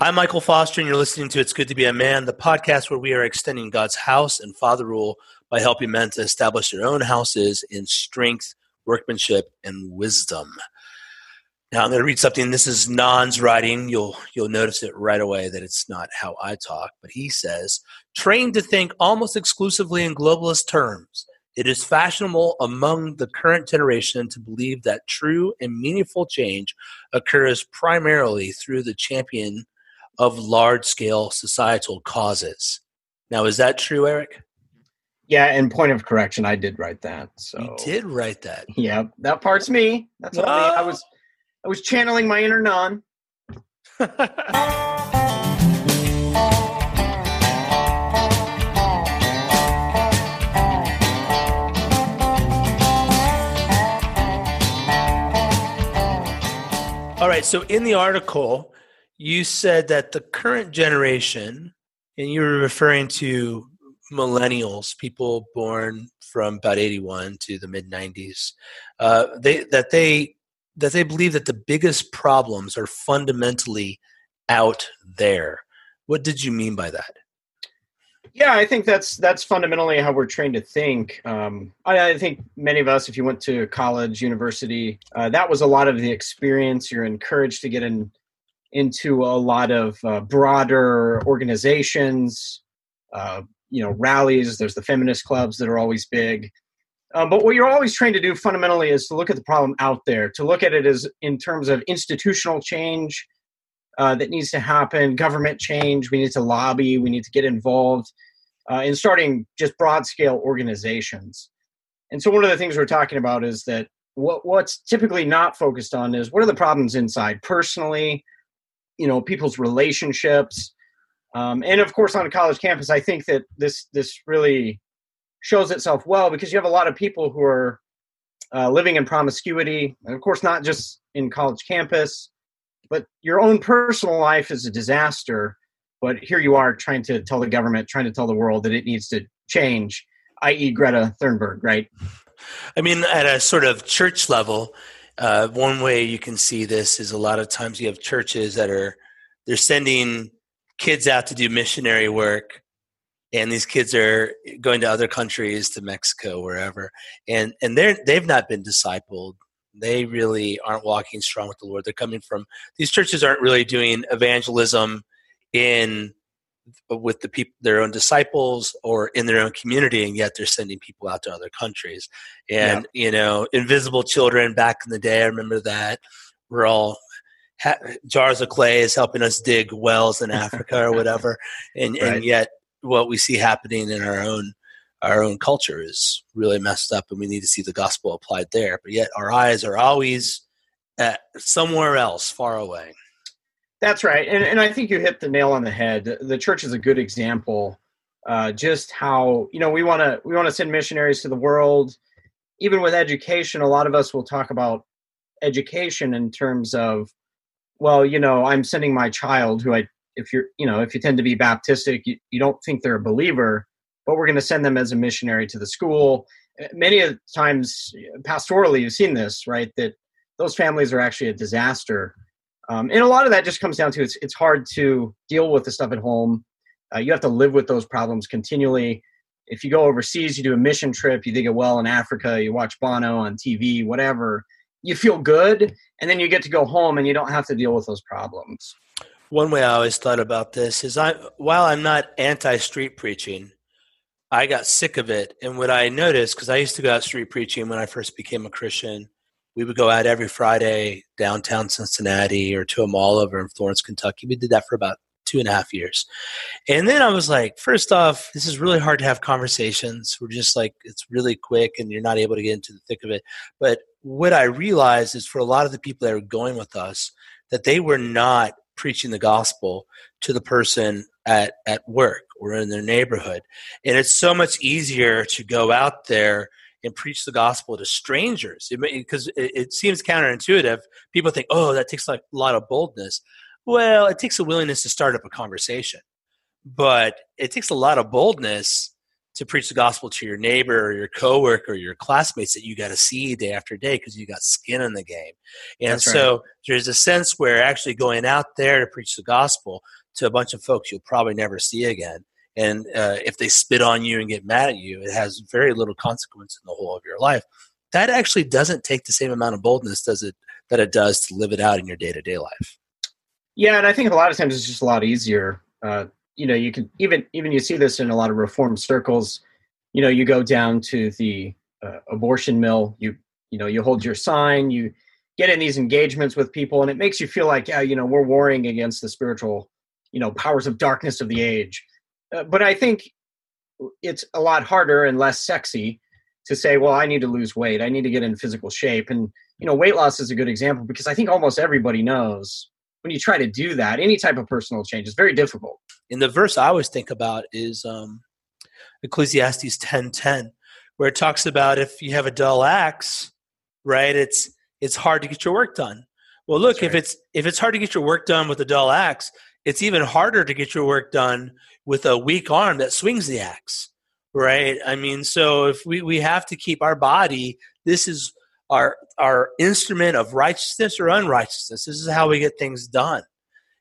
I'm Michael Foster, and you're listening to It's Good to Be a Man, the podcast where we are extending God's house and father rule by helping men to establish their own houses in strength, workmanship, and wisdom. Now I'm going to read something. This is Bnonn's writing. You'll you'll notice it right away that it's not how I talk. But he says, trained to think almost exclusively in globalist terms. It is fashionable among the current generation to believe that true and meaningful change occurs primarily through the champion of large scale societal causes. Now, is that true, Eric? Yeah, and point of correction, I did write that. So you did write that. Yeah, that part's me. That's what I, I ah. was. I was channeling my inner Bnonn. All right. So in the article, you said that the current generation, and you were referring to millennials, people born from about 81 to the mid 90s, uh, they, that they that they believe that the biggest problems are fundamentally out there. What did you mean by that? Yeah, I think that's that's fundamentally how we're trained to think. Um, I, I, think many of us, if you went to college, university, uh, that was a lot of the experience. You're encouraged to get in into a lot of uh, broader organizations, uh, you know, rallies. There's the feminist clubs that are always big. Um, but what you're always trying to do fundamentally is to look at the problem out there, to look at it as in terms of institutional change uh, that needs to happen, government change. We need to lobby. We need to get involved uh, in starting just broad scale organizations. And so one of the things we're talking about is that what what's typically not focused on is what are the problems inside personally, you know, people's relationships, um, and of course on a college campus. I think that this this really shows itself well because you have a lot of people who are uh, living in promiscuity, and of course not just in college campus, but your own personal life is a disaster but here you are trying to tell the government, trying to tell the world that it needs to change, i.e., Greta Thunberg, right? I mean, at a sort of church level, uh, one way you can see this is a lot of times you have churches that are they're sending kids out to do missionary work and these kids are going to other countries to mexico wherever and and they're they've not been discipled. They really aren't walking strong with the lord. They're coming from these churches aren't really doing evangelism in with the people their own disciples or in their own community and yet they're sending people out to other countries. And yeah. you know invisible children back in the day i remember that. We're all ha- jars of clay is helping us dig wells in africa or whatever. And right. and yet what we see happening in our own our own culture is really messed up and we need to see the gospel applied there. But yet our eyes are always at somewhere else far away that's right, and and I think you hit the nail on the head. The church is a good example. Uh, just how you know we want to we want to send missionaries to the world. Even with education, a lot of us will talk about education in terms of, well, you know, I'm sending my child who I if you're you know if you tend to be Baptistic, you, you don't think they're a believer, but we're going to send them as a missionary to the school. Many of times, pastorally, you've seen this, right? That those families are actually a disaster um, and a lot of that just comes down to it's it's hard to deal with the stuff at home. Uh, you have to live with those problems continually. If you go overseas, you do a mission trip, you dig a well in Africa, you watch Bono on TV, whatever, you feel good, and then you get to go home and you don't have to deal with those problems. One way I always thought about this is I while I'm not anti street preaching, I got sick of it. And what I noticed, because I used to go out street preaching when I first became a Christian, we would go out every Friday downtown Cincinnati or to a mall over in Florence, Kentucky. We did that for about two and a half years. And then I was like, first off, this is really hard to have conversations. We're just like, it's really quick and you're not able to get into the thick of it. But what I realized is for a lot of the people that are going with us, that they were not preaching the gospel to the person at, at work or in their neighborhood. And it's so much easier to go out there and preach the gospel to strangers because it, it, it, seems counterintuitive people think oh that takes like a lot of boldness well it takes a willingness to start up a conversation but it takes a lot of boldness to preach the gospel to your neighbor or your coworker or your classmates that you got to see day after day because you got skin in the game. And That's so right. there's a sense where actually going out there to preach the gospel to a bunch of folks you'll probably never see again. And uh, if they spit on you and get mad at you, it has very little consequence in the whole of your life. That actually doesn't take the same amount of boldness, does it, that it does to live it out in your day to day life. Yeah, and I think a lot of times it's just a lot easier. Uh, you know, you can even even you see this in a lot of reform circles. You know, you go down to the uh, abortion mill. You you know, you hold your sign. You get in these engagements with people, and it makes you feel like, yeah, you know, we're warring against the spiritual, you know, powers of darkness of the age. Uh, but I think it's a lot harder and less sexy to say, well, I need to lose weight. I need to get in physical shape. And you know, weight loss is a good example because I think almost everybody knows when you try to do that, any type of personal change is very difficult. And the verse I always think about is um, Ecclesiastes ten ten, where it talks about if you have a dull axe, right? It's it's hard to get your work done. Well, look, right. if it's if it's hard to get your work done with a dull axe, it's even harder to get your work done with a weak arm that swings the axe, right? I mean, so if we we have to keep our body, this is our our instrument of righteousness or unrighteousness. This is how we get things done.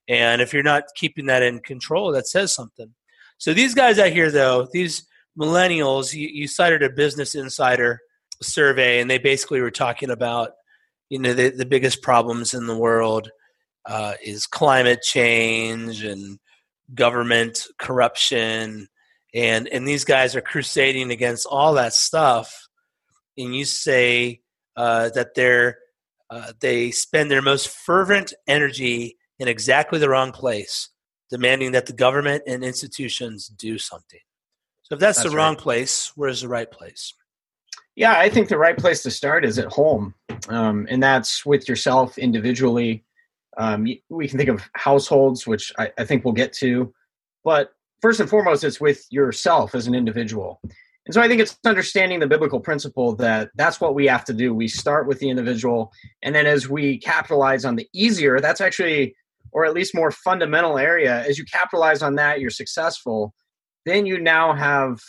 And if you're not keeping that in control, that says something. So these guys out here, though, these millennials, you, you cited a Business Insider survey, and they basically were talking about, you know, the, the biggest problems in the world uh, is climate change and government corruption, and and these guys are crusading against all that stuff. And you say uh, that they're uh, they spend their most fervent energy in exactly the wrong place, demanding that the government and institutions do something. So if that's, that's the wrong right. place, where's the right place? Yeah, I think the right place to start is at home, um, and that's with yourself individually. Um, we can think of households, which I, I think we'll get to, but first and foremost, it's with yourself as an individual. And so I think it's understanding the biblical principle that that's what we have to do. We start with the individual, and then as we capitalize on the easier, that's actually, or at least more fundamental area, as you capitalize on that, you're successful. Then you now have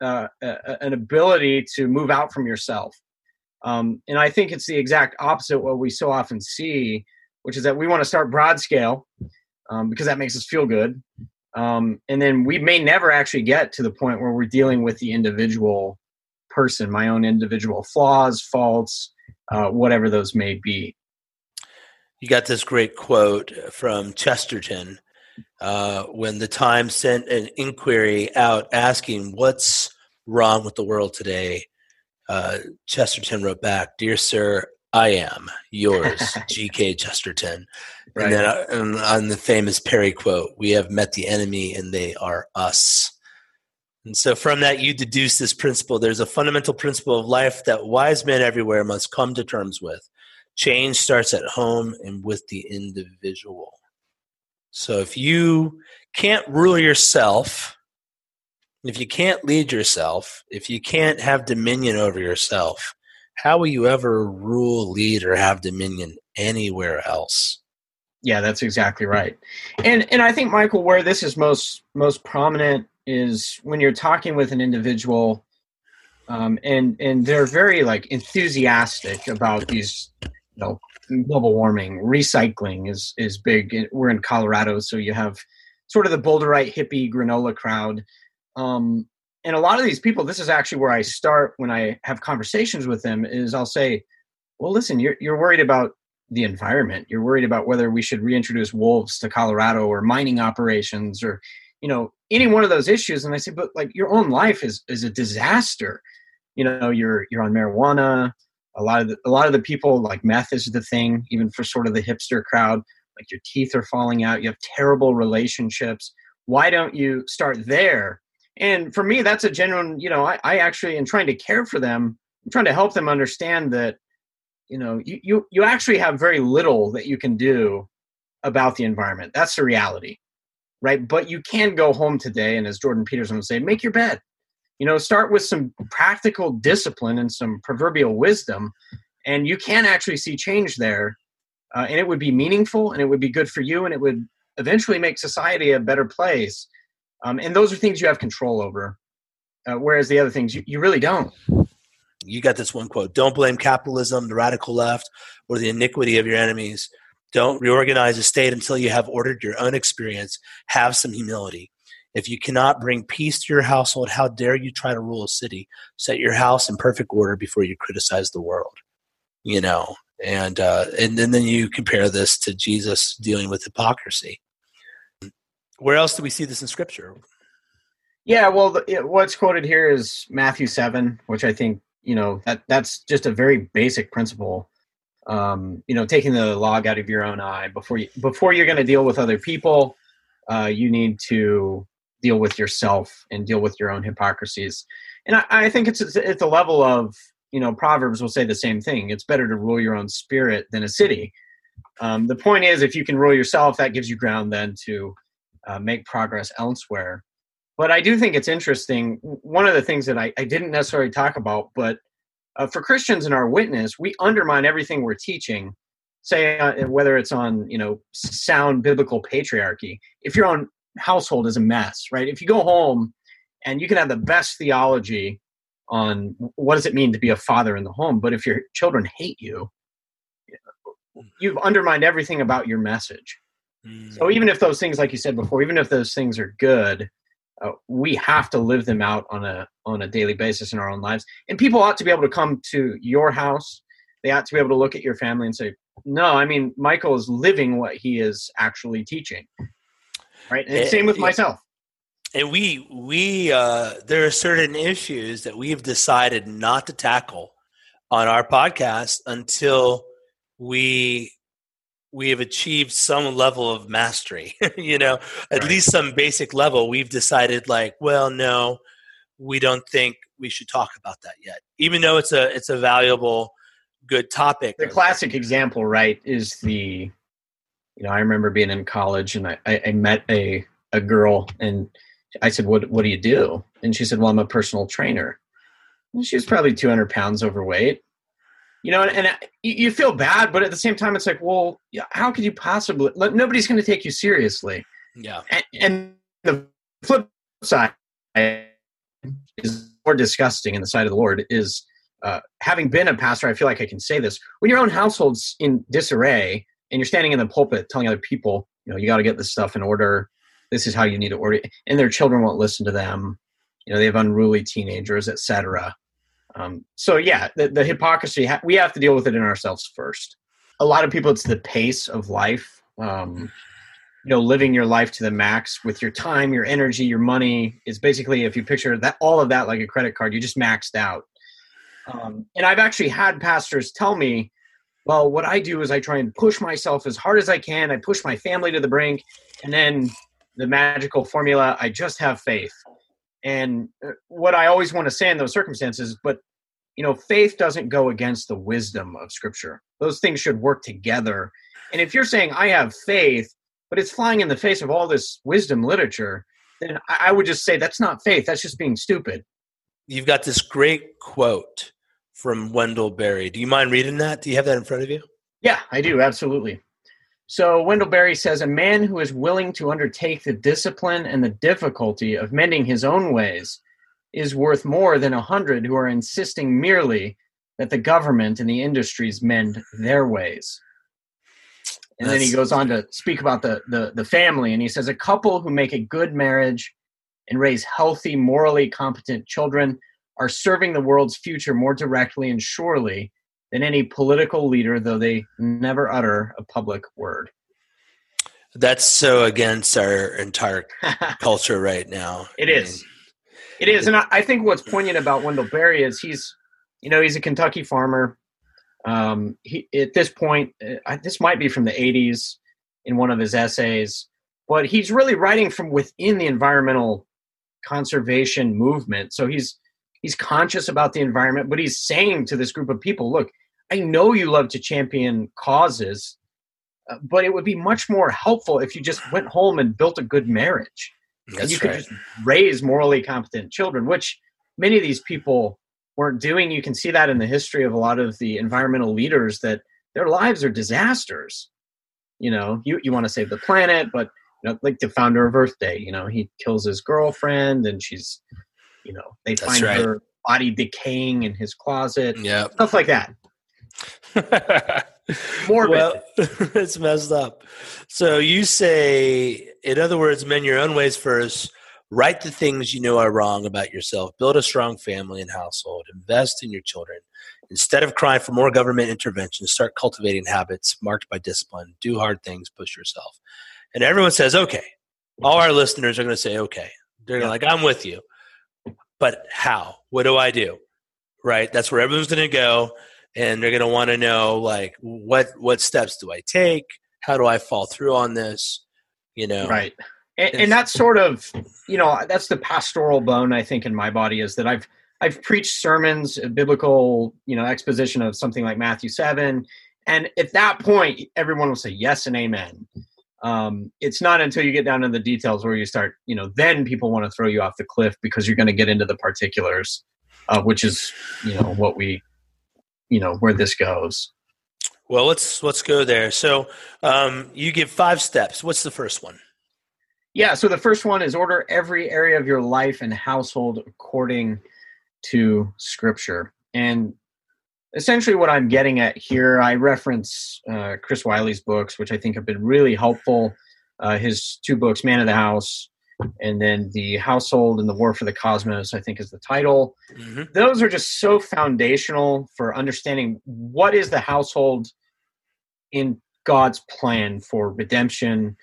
uh, a, an ability to move out from yourself. Um, and I think it's the exact opposite what we so often see, which is that we want to start broad scale um, because that makes us feel good. Um, and then we may never actually get to the point where we're dealing with the individual person, my own individual flaws, faults, uh, whatever those may be. You got this great quote from Chesterton uh, when the Times sent an inquiry out asking what's wrong with the world today. Uh, Chesterton wrote back, Dear Sir, I am yours, G.K. Chesterton. Right. And then uh, and on the famous Perry quote, we have met the enemy and they are us. And so from that, you deduce this principle. There's a fundamental principle of life that wise men everywhere must come to terms with. Change starts at home and with the individual. So if you can't rule yourself, if you can't lead yourself, if you can't have dominion over yourself, how will you ever rule, lead, or have dominion anywhere else? Yeah, that's exactly right. And and I think Michael, where this is most most prominent is when you're talking with an individual, um, and and they're very like enthusiastic about these, you know, global warming, recycling is is big. We're in Colorado, so you have sort of the Boulderite hippie granola crowd. Um, and a lot of these people, this is actually where I start when I have conversations with them. Is I'll say, "Well, listen, you're you're worried about the environment. You're worried about whether we should reintroduce wolves to Colorado or mining operations or you know any one of those issues." And I say, "But like your own life is is a disaster. You know, you're you're on marijuana. A lot of the, a lot of the people like meth is the thing, even for sort of the hipster crowd. Like your teeth are falling out. You have terrible relationships. Why don't you start there?" And for me that's a genuine you know I, I actually am trying to care for them. I'm trying to help them understand that you know you, you you actually have very little that you can do about the environment. That's the reality right? But you can go home today and as jordan peterson would say make your bed. You know start with some practical discipline and some proverbial wisdom and you can actually see change there uh, and it would be meaningful and it would be good for you and it would eventually make society a better place um, and those are things you have control over. uh, whereas the other things you, you really don't. You got this one quote don't blame capitalism the radical left or the iniquity of your enemies. Don't reorganize a state until you have ordered your own experience. Have some humility. If you cannot bring peace to your household how dare you try to rule a city? Set your house in perfect order before you criticize the world. You know and uh, and then, then you compare this to jesus dealing with hypocrisy where else do we see this in scripture? Yeah well the, it, what's quoted here is matthew 7 which i think you know that that's just a very basic principle. Um, you know taking the log out of your own eye. Before you before you're going to deal with other people uh, you need to deal with yourself and deal with your own hypocrisies. And i, I think it's at the level of you know proverbs will say the same thing. It's better to rule your own spirit than a city. Um, the point is if you can rule yourself that gives you ground then to uh, make progress elsewhere but I do think it's interesting. One of the things that I, I didn't necessarily talk about, but uh, for Christians in our witness, we undermine everything we're teaching. Say uh, whether it's on you know sound biblical patriarchy. If your own household is a mess, right? If you go home and you can have the best theology on what does it mean to be a father in the home, but if your children hate you, you've undermined everything about your message. Mm. So even if those things, like you said before, even if those things are good, uh, we have to live them out on a on a daily basis in our own lives. And people ought to be able to come to your house. They ought to be able to look at your family and say no i mean michael is living what he is actually teaching. Right? And, and eh, same with myself. and we we uh there are certain issues that we've decided not to tackle on our podcast until we we have achieved some level of mastery you know? At right. least some basic level we've decided like well no we don't think we should talk about that yet even though it's a it's a valuable good topic the classic example right is the you know i remember being in college and i i, met a a girl and i said what what do you do? And she said well i'm a personal trainer. And she was probably 200 pounds overweight you know, and, and, you feel bad, but at the same time, it's like, well, how could you possibly? Nobody's going to take you seriously. Yeah. And, and, the flip side is more disgusting in the sight of the Lord is uh, having been a pastor. I feel like I can say this: when your own household's in disarray and you're standing in the pulpit telling other people, you know, you got to get this stuff in order. This is how you need to order, and their children won't listen to them. You know, they have unruly teenagers, etc. Um, so yeah, the, the hypocrisy we have to deal with it in ourselves first. A lot of people, it's the pace of life. Um, you know, living your life to the max with your time, your energy, your money is basically if you picture that all of that like a credit card, you just maxed out. Um, and I've actually had pastors tell me, well, what I do is I try and push myself as hard as I can. I push my family to the brink, and then the magical formula, I just have faith. And uh, what I always want to say in those circumstances, but you know, faith doesn't go against the wisdom of Scripture. Those things should work together. And if you're saying I have faith, but it's flying in the face of all this wisdom literature, then I would just say that's not faith. That's just being stupid. You've got this great quote from Wendell Berry. Do you mind reading that? Do you have that in front of you? Yeah, I do. Absolutely. So Wendell Berry says a man who is willing to undertake the discipline and the difficulty of mending his own ways is worth more than a hundred who are insisting merely that the government and the industries mend their ways. And That's, then he goes on to speak about the, the, the family, and he says a couple who make a good marriage and raise healthy, morally competent children are serving the world's future more directly and surely than any political leader, though they never utter a public word. That's so against our entire culture right now. It is. It is. And I think what's poignant about Wendell Berry is he's, you know, he's a Kentucky farmer. Um, he, at this point, uh, this might be from the 80s in one of his essays, but he's really writing from within the environmental conservation movement. So he's he's conscious about the environment, but he's saying to this group of people, look, I know you love to champion causes, uh, but it would be much more helpful if you just went home and built a good marriage. That's and you could just raise morally competent children, which many of these people weren't doing. You can see that in the history of a lot of the environmental leaders that their lives are disasters. You know, you, you want to save the planet, but you know, like the founder of Earth Day, you know, he kills his girlfriend and she's You know, they That's find right. her body decaying in his closet, Yeah. stuff like that. Morbid. Well, it's messed up. So you say, in other words, mend your own ways first. Write the things you know are wrong about yourself. Build a strong family and household. Invest in your children. Instead of crying for more government intervention, start cultivating habits marked by discipline. Do hard things. Push yourself. And everyone says, okay. All our listeners are going to say, okay. They're gonna like, I'm with you. But how? What do I do? Right? That's where everyone's going to go and they're going to want to know like what what steps do I take? How do I fall through on this? You know, right and, and that's sort of you know that's the pastoral bone i think in my body is that i've i've preached sermons a biblical you know exposition of something like matthew 7 and at that point everyone will say yes and amen um, it's not until you get down to the details where you start you know then people want to throw you off the cliff because you're going to get into the particulars uh, which is you know what we you know where this goes Well, let's let's go there. So, um, you give five steps. What's the first one? Yeah, so the first one is order every area of your life and household according to scripture. And essentially, what I'm getting at here, I reference uh, Chris Wiley's books, which I think have been really helpful. Uh, his two books, Man of the House, and then The Household and the War for the Cosmos, I think is the title. hmm Those are just so foundational for understanding what is the household in God's plan for redemption.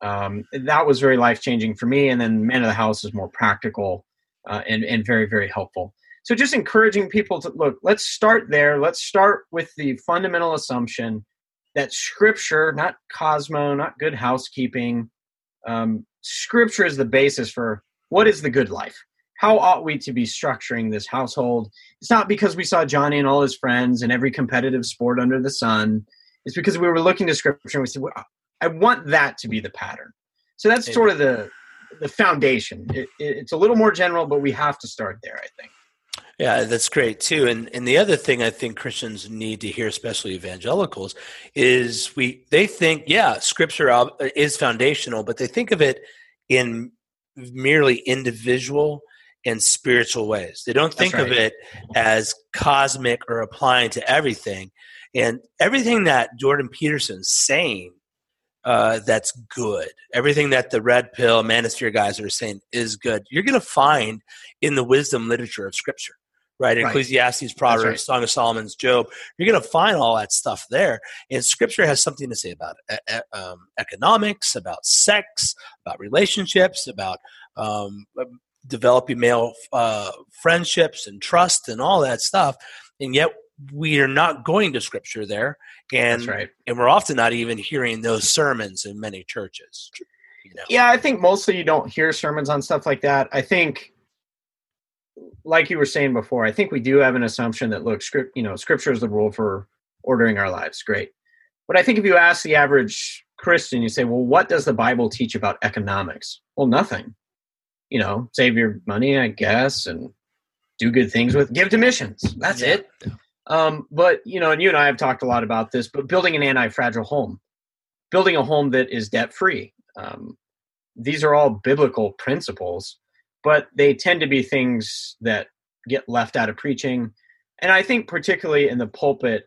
Um, that was very life changing for me. And then Man of the House is more practical uh, and, and very, very helpful. So just encouraging people to look, let's start there. Let's start with the fundamental assumption that scripture, not Cosmo, not good housekeeping, um, scripture is the basis for what is the good life? How ought we to be structuring this household? It's not because we saw Johnny and all his friends in every competitive sport under the sun. It's because we were looking to scripture and we said, well, I want that to be the pattern. So that's sort of the the foundation. It, it, it's a little more general, but we have to start there. I think. Yeah, that's great too. And and the other thing I think Christians need to hear, especially evangelicals, is we they think yeah, Scripture is foundational, but they think of it in merely individual and spiritual ways. They don't think of it as cosmic or applying to everything. And everything that Jordan Peterson's saying uh, that's good. Everything that the red pill manosphere guys are saying is good. You're going to find in the wisdom literature of Scripture, right? Right. Ecclesiastes, Proverbs, right. Song of Solomon's, Job. You're going to find all that stuff there. And Scripture has something to say about e- um, economics, about sex, about relationships, about um, developing male uh, friendships and trust and all that stuff. And yet we are not going to Scripture there. And right. and we're often not even hearing those sermons in many churches. You know? Yeah, I think mostly you don't hear sermons on stuff like that. I think, like you were saying before, I think we do have an assumption that look, script, you know, scripture is the rule for ordering our lives. Great, but I think if you ask the average Christian, you say, well, what does the Bible teach about economics? Well, nothing. You know, save your money, I guess, and do good things with, give to missions. That's Yeah. it. Um, but you know, and you and I have talked a lot about this. But building an anti-fragile home, building a home that is debt-free. Um, these are all biblical principles, but they tend to be things that get left out of preaching. And I think, particularly in the pulpit,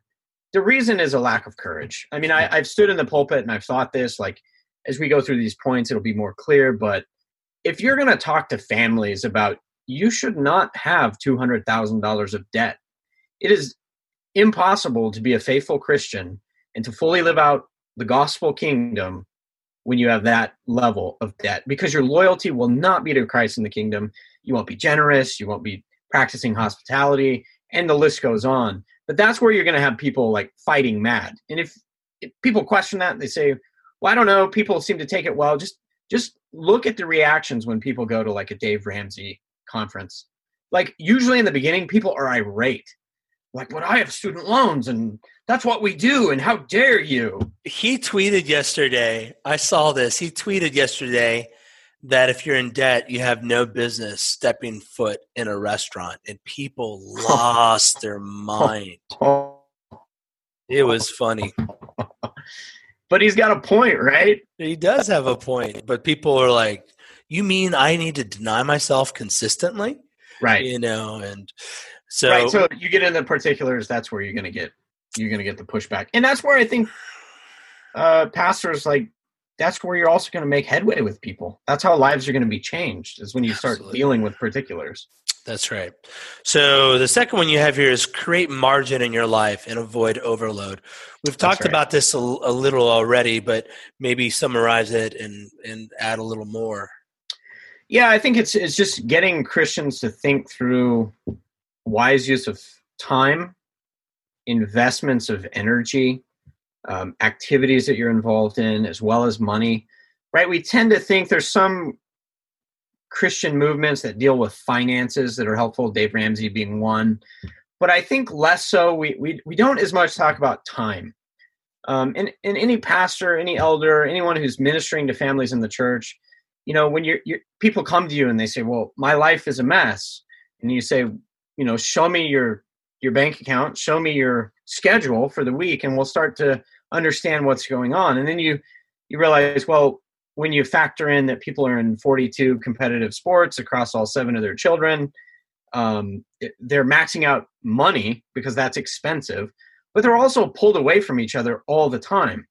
the reason is a lack of courage. I mean, I, I've stood in the pulpit and I've thought this, like, as we go through these points, it'll be more clear. But if you're going to talk to families about you should not have $200,000 of debt, it is impossible to be a faithful Christian and to fully live out the gospel kingdom when you have that level of debt because your loyalty will not be to Christ in the kingdom. You won't be generous, you won't be practicing hospitality, and the list goes on. But that's where you're going to have people like fighting mad. And if, if people question that, they say, "Well, I don't know, people seem to take it well." Just just look at the reactions when people go to like a Dave Ramsey conference. Like usually in the beginning people are irate. Like, "But I have student loans and that's what we do and how dare you?" He tweeted yesterday. I saw this. He tweeted yesterday that if you're in debt, you have no business stepping foot in a restaurant, and people lost their mind. It was funny. But he's got a point, right? He does have a point, but people are like, "You mean I need to deny myself consistently?" right you know and so right so you get into the particulars that's where you're going to get you're going to get the pushback. And that's where i think uh pastors like that's where you're also going to make headway with people. That's how lives are going to be changed is when you start Absolutely. dealing with particulars. That's right. So the second one you have here is create margin in your life and avoid overload. We've talked right. about this a, a little already but maybe summarize it and and add a little more. Yeah i think it's it's just getting christians to think through wise use of time investments of energy um, activities that you're involved in as well as money right? We tend to think there's some christian movements that deal with finances that are helpful dave ramsey being one. But i think less so we we, we don't as much talk about time. Um, and, and any pastor any elder anyone who's ministering to families in the church you know when you're, you're people come to you and they say well my life is a mess. And you say you know show me your your bank account show me your schedule for the week and we'll start to understand what's going on. And then you you realize well when you factor in that people are in 42 competitive sports across all seven of their children um, they're maxing out money because that's expensive but they're also pulled away from each other all the time.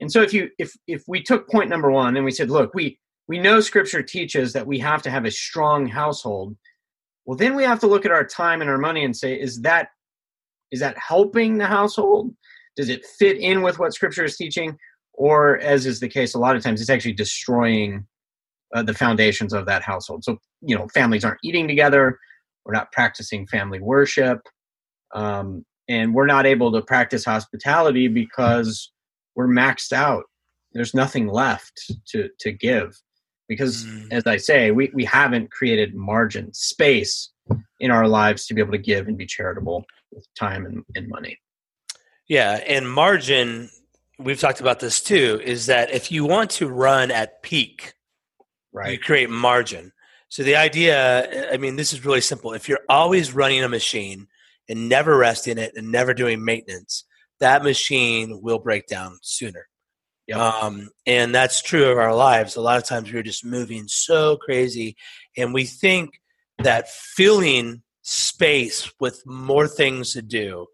And so if you if if we took point number one and we said look we we know scripture teaches that we have to have a strong household well then we have to look at our time and our money and say is that is that helping the household? Does it fit in with what scripture is teaching? Or as is the case a lot of times it's actually destroying uh, the foundations of that household. So you know families aren't eating together. We're not practicing family worship. Um, and we're not able to practice hospitality because we're maxed out. There's nothing left to to give because mm. as i say we, we haven't created margin space in our lives to be able to give and be charitable with time and, and money. Yeah and margin we've talked about this too is that if you want to run at peak right. you create margin. So the idea i mean this is really simple. If you're always running a machine and never resting it and never doing maintenance that machine will break down sooner Yep. Um, and that's true of our lives. A lot of times we're just moving so crazy, and we think that filling space with more things to do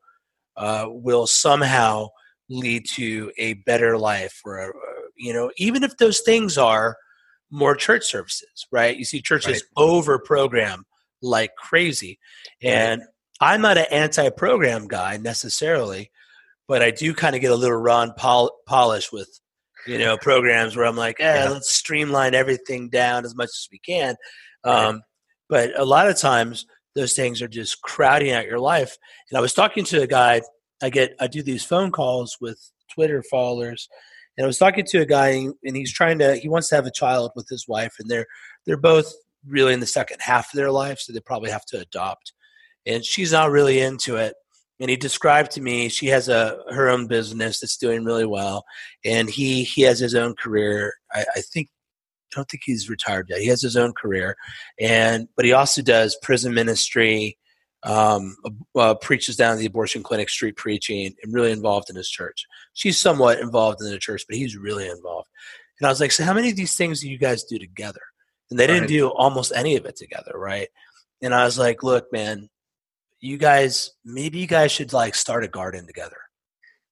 uh, will somehow lead to a better life. Or a, you know, even if those things are more church services, right? You see churches Right. over program like crazy, and I'm not an anti-program guy necessarily, but I do kind of get a little Ron pol- polish with you know programs where I'm like, eh, Yeah. let's streamline everything down as much as we can. Um, But a lot of times those things are just crowding out your life. And I was talking to a guy. I get I do these phone calls with Twitter followers, and I was talking to a guy, and he's trying to he wants to have a child with his wife, and they're they're both really in the second half of their life, so they probably have to adopt. And she's not really into it. And he described to me she has a her own business that's doing really well, and he he has his own career. I, I think I don't think he's retired yet. He has his own career, and but he also does prison ministry, um, uh, preaches down at the abortion clinic, street preaching, and really involved in his church. She's somewhat involved in the church, but he's really involved. And I was like, so how many of these things do you guys do together? And they didn't Right. do almost any of it together, right? And I was like, look, man, you guys, maybe you guys should like start a garden together.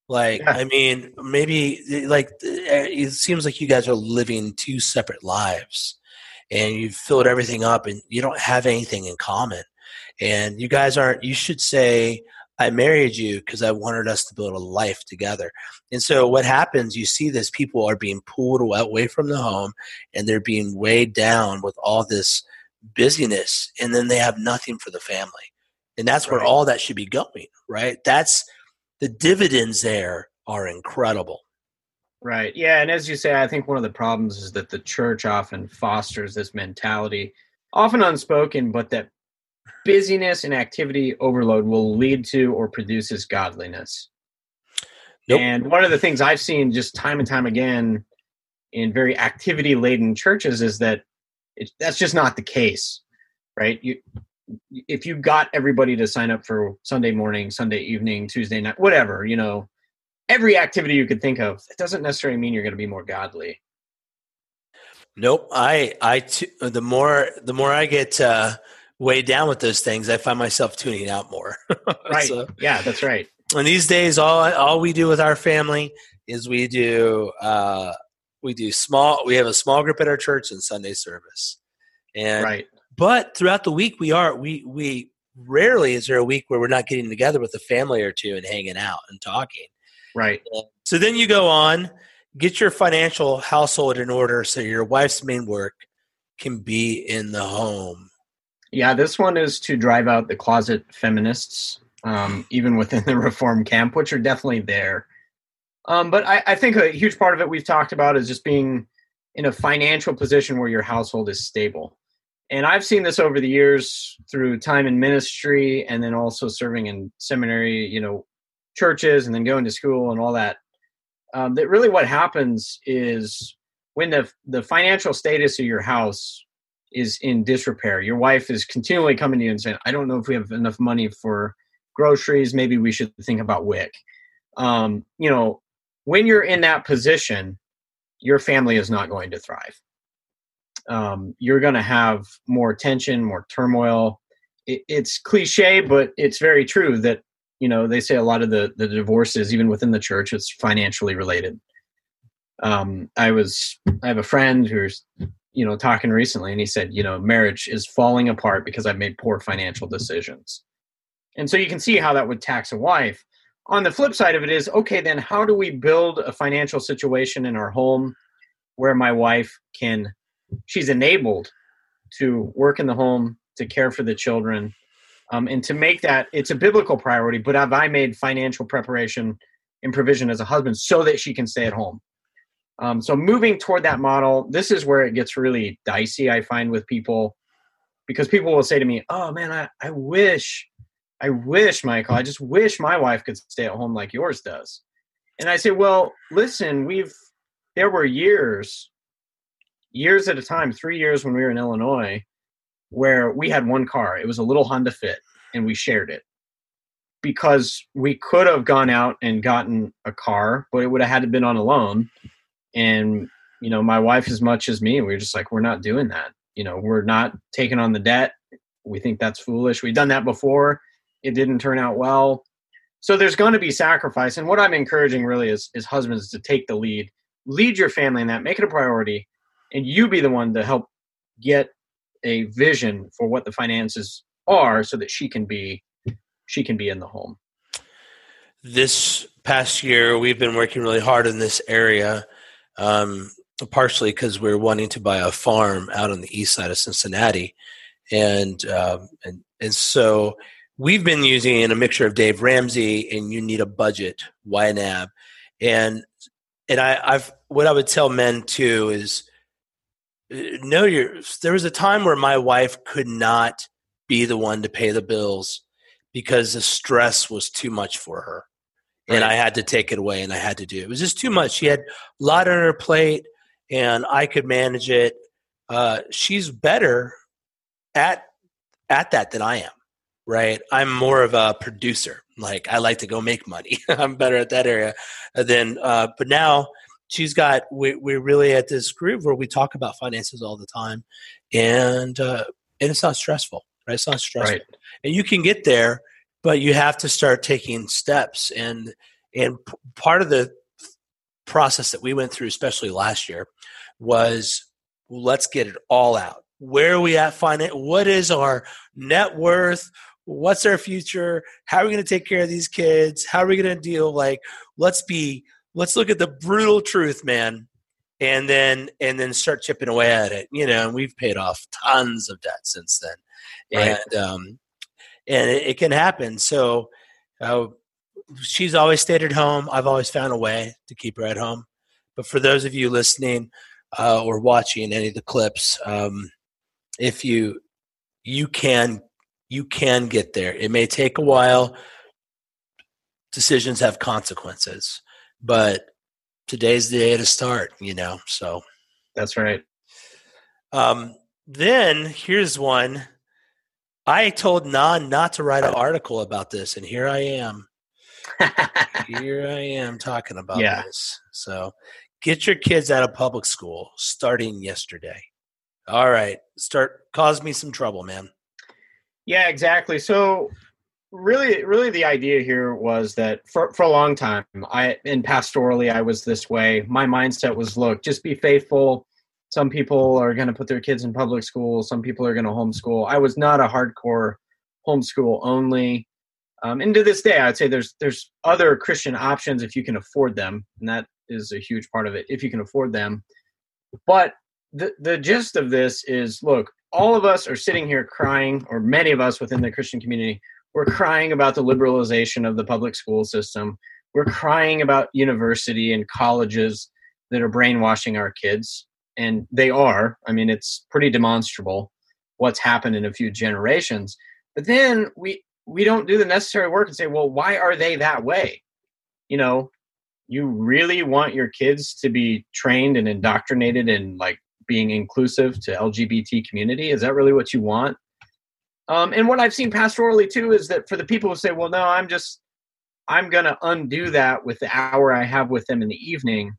Like, Yeah. I mean, maybe like it seems like you guys are living two separate lives and you've filled everything up and you don't have anything in common. And you guys aren't, you should say, I married you because I wanted us to build a life together. And so what happens, you see this people are being pulled away from the home and they're being weighed down with all this busyness and then they have nothing for the family. And that's where Right. all that should be going, right? That's the dividends there are incredible. Right. Yeah. And as you say, I think one of the problems is that the church often fosters this mentality, often unspoken, but that busyness and activity overload will lead to or produces godliness. Nope. And one of the things I've seen just time and time again in very activity laden churches is that it, that's just not the case, right? You, if you got everybody to sign up for Sunday morning, Sunday evening, Tuesday night, whatever, you know, every activity you could think of, it doesn't necessarily mean you're going to be more godly. Nope. I I t- the more the more I get uh, weighed down with those things, I find myself tuning out more. right. So, yeah, that's right. And these days, all all we do with our family is we do uh, we do small. We have a small group at our church and Sunday service, and right. But throughout the week, we are we we rarely is there a week where we're not getting together with a family or two and hanging out and talking. Right. So then you go on, get your financial household in order so your wife's main work can be in the home. Yeah, this one is to drive out the closet feminists, um, even within the reform camp, which are definitely there. Um, but I, I think a huge part of it we've talked about is just being in a financial position where your household is stable. And I've seen this over the years through time in ministry and then also serving in seminary, you know, churches and then going to school and all that. Um, that really what happens is when the the financial status of your house is in disrepair, your wife is continually coming to you and saying, "I don't know if we have enough money for groceries. Maybe we should think about WIC." Um, you know, when you're in that position, your family is not going to thrive. Um, you're going to have more tension, more turmoil. It, it's cliche, but it's very true that you know they say a lot of the the divorces, even within the church, it's financially related. Um, I was I have a friend who's you know talking recently, and he said, you know, marriage is falling apart because I've made poor financial decisions. And so you can see how that would tax a wife on the flip side of it is okay then how do we build a financial situation in our home where my wife can she's enabled to work in the home to care for the children um, and to make that it's a biblical priority but have i made financial preparation and provision as a husband so that she can stay at home um, so moving toward that model this is where it gets really dicey i find with people because people will say to me oh man i, I wish I wish, Michael, I just wish my wife could stay at home like yours does. And I say, well, listen, we've, there were years, years at a time, three years when we were in Illinois, where we had one car. It was a little Honda Fit, and we shared it because we could have gone out and gotten a car, but it would have had to been on a loan. And, you know, my wife, as much as me, we are just like, we're not doing that. You know, we're not taking on the debt. We think that's foolish. We've done that before it didn't turn out well. So there's going to be sacrifice. And what I'm encouraging really is, is husbands to take the lead, lead your family in that, make it a priority, and you be the one to help get a vision for what the finances are so that she can be she can be in the home. This past year, we've been working really hard in this area, um, partially because we're wanting to buy a farm out on the east side of Cincinnati, and um, and and so we've been using a mixture of Dave Ramsey and you need a budget YNAB, and and I, I've what I would tell men too is your. There was a time where my wife could not be the one to pay the bills because the stress was too much for her. And I had to take it away and I had to do it. It was just too much. She had a lot on her plate and I could manage it. Uh, she's better at at that than I am right? I'm more of a producer. Like I like to go make money. I'm better at that area than. Uh, but now she's got. We, we're really at this groove where we talk about finances all the time, and uh, and it's not stressful. Right? It's not stressful, right. and you can get there, but you have to start taking steps. And and p- part of the process that we went through, especially last year, was let's get it all out. Where are we at finance? What is our net worth? what's our future how are we going to take care of these kids how are we going to deal like let's be let's look at the brutal truth man and then and then start chipping away at it you know and we've paid off tons of debt since then right. and um and it, it can happen so uh, she's always stayed at home i've always found a way to keep her at home but for those of you listening uh, or watching any of the clips um, if you you can you can get there. It may take a while. Decisions have consequences, but today's the day to start, you know. So that's right. Um, then here's one. I told Bnonn not to write an article about this, and here I am. here I am talking about yeah. this. So get your kids out of public school starting yesterday. All right. Start cause me some trouble, man. Yeah, exactly. So really really the idea here was that for, for a long time i in pastorally i was this way. My mindset was look just be faithful. Some people are going to put their kids in public school. Some people are going to homeschool. I was not a hardcore homeschool only. Um, and to this day i'd say there's there's other christian options if you can afford them and that is a huge part of it if you can afford them. But the the gist of this is look all of us are sitting here crying or many of us within the christian community we're crying about the liberalization of the public school system. We're crying about university and colleges that are brainwashing our kids. And they are. I mean, it's pretty demonstrable what's happened in a few generations. But then we we don't do the necessary work and say, well, why are they that way? You know, you really want your kids to be trained and indoctrinated in like being inclusive to LGBT community? Is that really what you want? Um, and what I've seen pastorally too is that for the people who say, well, no, I'm just, I'm going to undo that with the hour I have with them in the evening.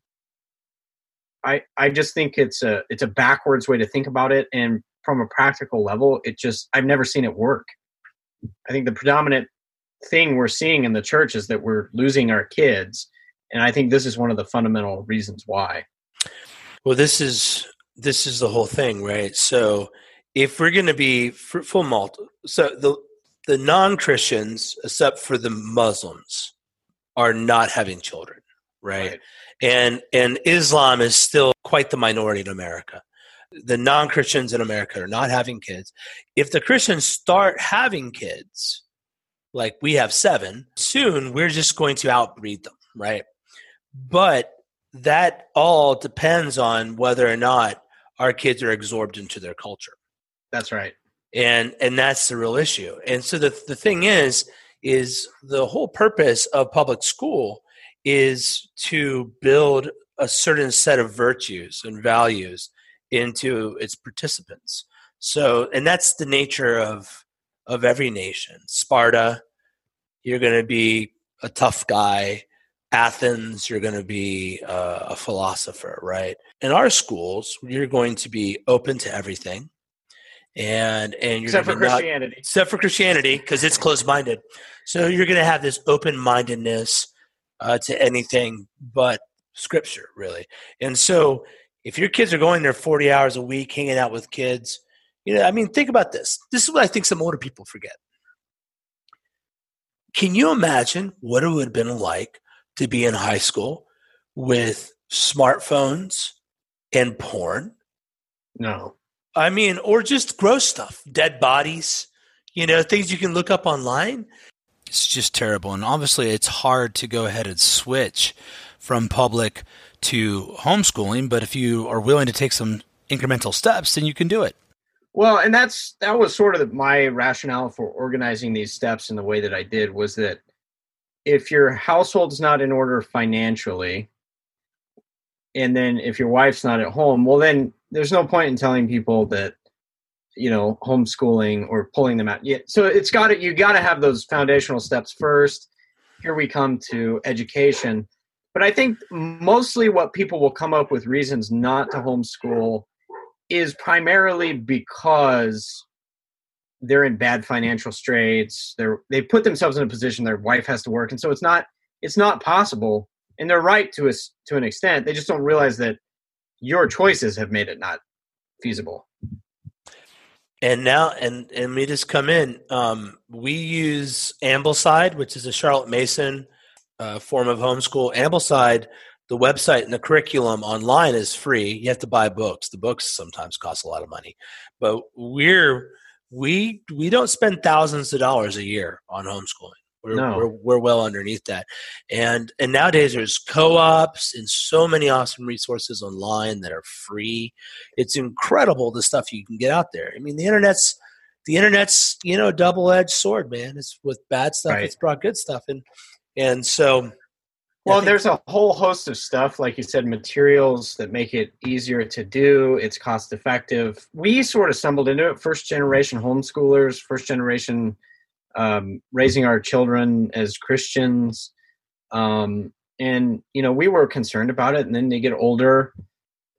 I, I just think it's a, it's a backwards way to think about it. And from a practical level, it just, I've never seen it work. I think the predominant thing we're seeing in the church is that we're losing our kids. And I think this is one of the fundamental reasons why. Well, this is, this is the whole thing, right? So, if we're going to be fruitful multi, so the the non Christians, except for the Muslims, are not having children, right? right? And and Islam is still quite the minority in America. The non Christians in America are not having kids. If the Christians start having kids, like we have seven, soon we're just going to outbreed them, right? But that all depends on whether or not our kids are absorbed into their culture. That's right. And and that's the real issue. And so the the thing is is the whole purpose of public school is to build a certain set of virtues and values into its participants. So and that's the nature of of every nation. Sparta, you're going to be a tough guy. Athens, you're going to be a, a philosopher, right? In our schools, you're going to be open to everything and and you're except for Christianity, except for Christianity, because it's closed minded. So you're going to have this open mindedness uh, to anything but Scripture, really. And so if your kids are going there 40 hours a week, hanging out with kids, you know, I mean, think about this. This is what I think some older people forget. Can you imagine what it would have been like to be in high school with smartphones and porn? No. I mean, or just gross stuff, dead bodies, you know, things you can look up online. It's just terrible. And obviously, it's hard to go ahead and switch from public to homeschooling. But if you are willing to take some incremental steps, then you can do it. Well, and that's that was sort of my rationale for organizing these steps in the way that I did was that if your household's not in order financially, and then if your wife's not at home, well, then there's no point in telling people that you know homeschooling or pulling them out. Yeah, so it's got to you got to have those foundational steps first. Here we come to education, but I think mostly what people will come up with reasons not to homeschool is primarily because they're in bad financial straits. They're they put themselves in a position their wife has to work, and so it's not it's not possible and they're right to a to an extent. They just don't realize that your choices have made it not feasible. And now, and and we just come in. Um, we use Ambleside, which is a Charlotte Mason uh, form of homeschool. Ambleside, the website and the curriculum online is free. You have to buy books. The books sometimes cost a lot of money, but we're we we don't spend thousands of dollars a year on homeschooling. We're, no. we're, we're well underneath that. And and nowadays there's co-ops and so many awesome resources online that are free. It's incredible the stuff you can get out there. I mean the internet's the internet's, you know, double-edged sword, man. It's with bad stuff, right. it's brought good stuff and and so well, there's a whole host of stuff, like you said, materials that make it easier to do. It's cost effective. We sort of stumbled into it. First generation homeschoolers, first generation um, raising our children as Christians. Um, and, you know, we were concerned about it. And then they get older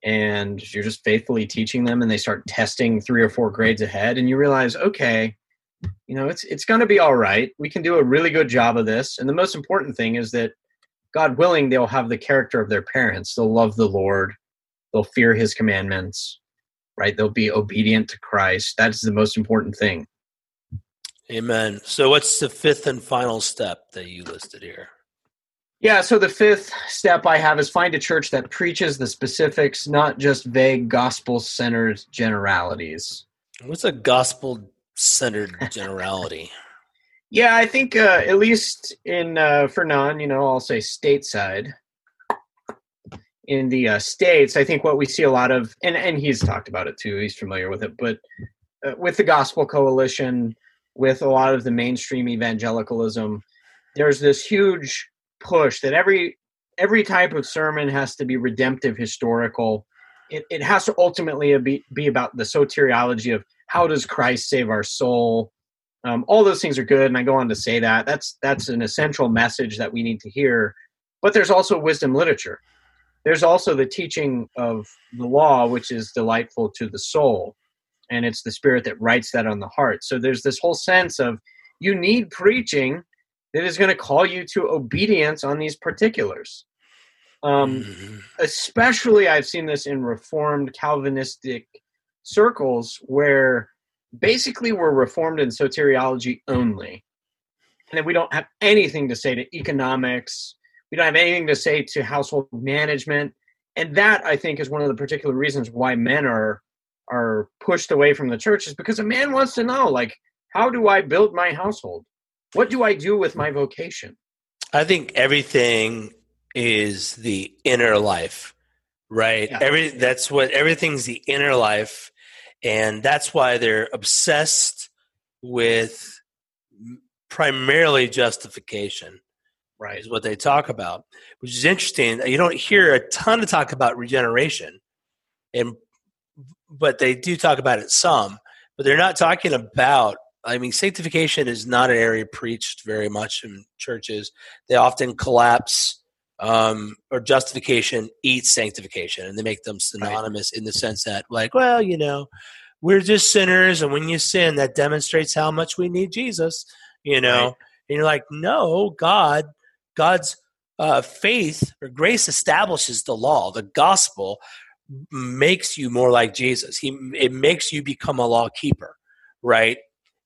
and you're just faithfully teaching them and they start testing three or four grades ahead. And you realize, okay, you know, it's it's going to be all right. We can do a really good job of this. And the most important thing is that God willing, they'll have the character of their parents. They'll love the Lord. They'll fear his commandments, right? They'll be obedient to Christ. That's the most important thing. Amen. So, what's the fifth and final step that you listed here? Yeah, so the fifth step I have is find a church that preaches the specifics, not just vague gospel centered generalities. What's a gospel centered generality? yeah, I think uh, at least in uh, for non, you know, I'll say stateside. In the uh, states, I think what we see a lot of, and and he's talked about it too. He's familiar with it, but uh, with the Gospel Coalition, with a lot of the mainstream evangelicalism, there's this huge push that every every type of sermon has to be redemptive historical. It, it has to ultimately be, be about the soteriology of how does christ save our soul? Um, all those things are good and i go on to say that. That's that's an essential message that we need to hear. But there's also wisdom literature. There's also the teaching of the law which is delightful to the soul and it's the spirit that writes that on the heart so there's this whole sense of you need preaching that is going to call you to obedience on these particulars. Um, mm-hmm. Especially, I've seen this in Reformed Calvinistic circles where basically we're Reformed in soteriology only. And then we don't have anything to say to economics, we don't have anything to say to household management. And that, I think, is one of the particular reasons why men are are pushed away from the church is because a man wants to know like how do i build my household what do I do with my vocation? I think everything is the inner life, right? Yeah. Every that's what everything's the inner life, and that's why they're obsessed with primarily justification. Right, is what they talk about, which is interesting. You don't hear a ton of talk about regeneration, and but they do talk about it some. But they're not talking about I mean, sanctification is not an area preached very much in churches. They often collapse um, or justification eats sanctification, and they make them synonymous right. in the sense that, like, well, you know, we're just sinners, and when you sin, that demonstrates how much we need Jesus. You know, right. and you're like, no, God, God's uh, faith or grace establishes the law. The gospel makes you more like Jesus. He it makes you become a law keeper, right?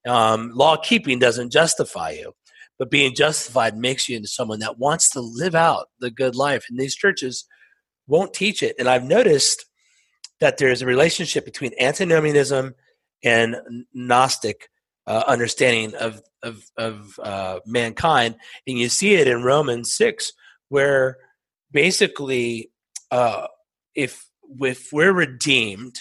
Um, law keeping doesn't justify you, but being justified makes you into someone that wants to live out the good life. And these churches won't teach it. And I've noticed that there's a relationship between antinomianism and Gnostic uh, understanding of of, of uh, mankind, and you see it in Romans six, where basically, uh, if if we're redeemed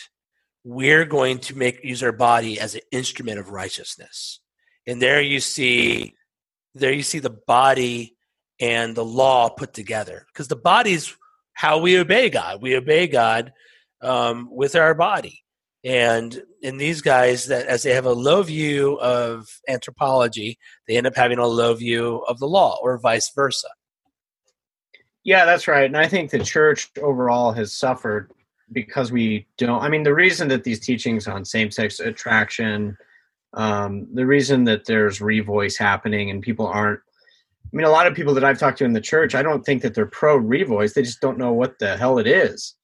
we're going to make use our body as an instrument of righteousness. And there you see there you see the body and the law put together because the body is how we obey God. We obey God um, with our body. And in these guys, that as they have a low view of anthropology, they end up having a low view of the law, or vice versa. Yeah, that's right. And I think the church overall has suffered because we don't i mean the reason that these teachings on same-sex attraction um, the reason that there's revoice happening and people aren't i mean a lot of people that i've talked to in the church i don't think that they're pro revoice they just don't know what the hell it is.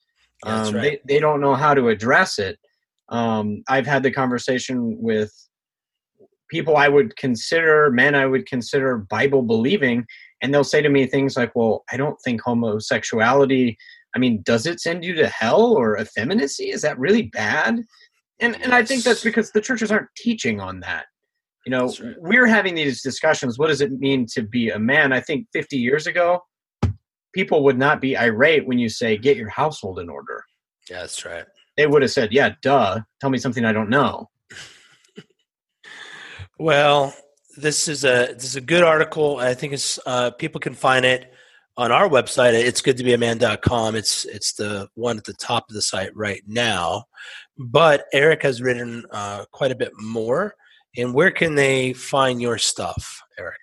Um, right. they, they don't know how to address it. Um, i've had the conversation with people i would consider men i would consider bible believing and they'll say to me things like well i don't think homosexuality I mean, does it send you to hell or effeminacy? Is that really bad? And and I think that's because the churches aren't teaching on that. You know, right. we're having these discussions. What does it mean to be a man? I think 50 years ago, people would not be irate when you say, get your household in order. Yeah, that's right. They would have said, yeah, duh, tell me something I don't know. well, this is a this is a good article. I think it's uh, people can find it on our website it's good to be a man.com it's it's the one at the top of the site right now. But eric has written uh, quite a bit more. And where can they find your stuff eric?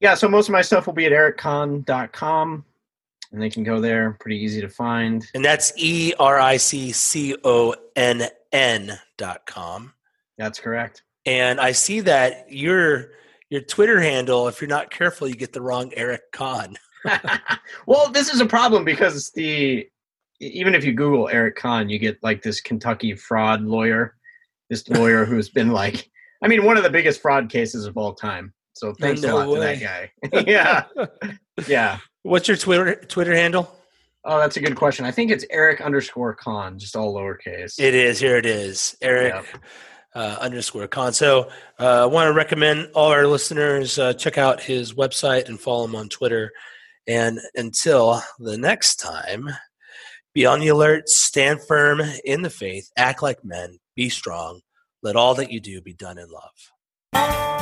Yeah so most of my stuff will be at ericconn.com and they can go there pretty easy to find. And that's e-r-i-c-c-o-n-n dot com. That's correct. And I see that your your Twitter handle, if you're not careful, you get the wrong Eric Conn. well, this is a problem because the even if you Google Eric Conn, you get like this Kentucky fraud lawyer, this lawyer who's been like, I mean, one of the biggest fraud cases of all time. So thanks no a lot way. to that guy. yeah, yeah. What's your Twitter Twitter handle? Oh, that's a good question. I think it's Eric underscore Conn, just all lowercase. It is. Here it is. Eric. Yep uh, underscore Conn. So uh, I want to recommend all our listeners uh, check out his website and follow him on Twitter. And until the next time, be on the alert, stand firm in the faith, act like men, be strong, let all that you do be done in love.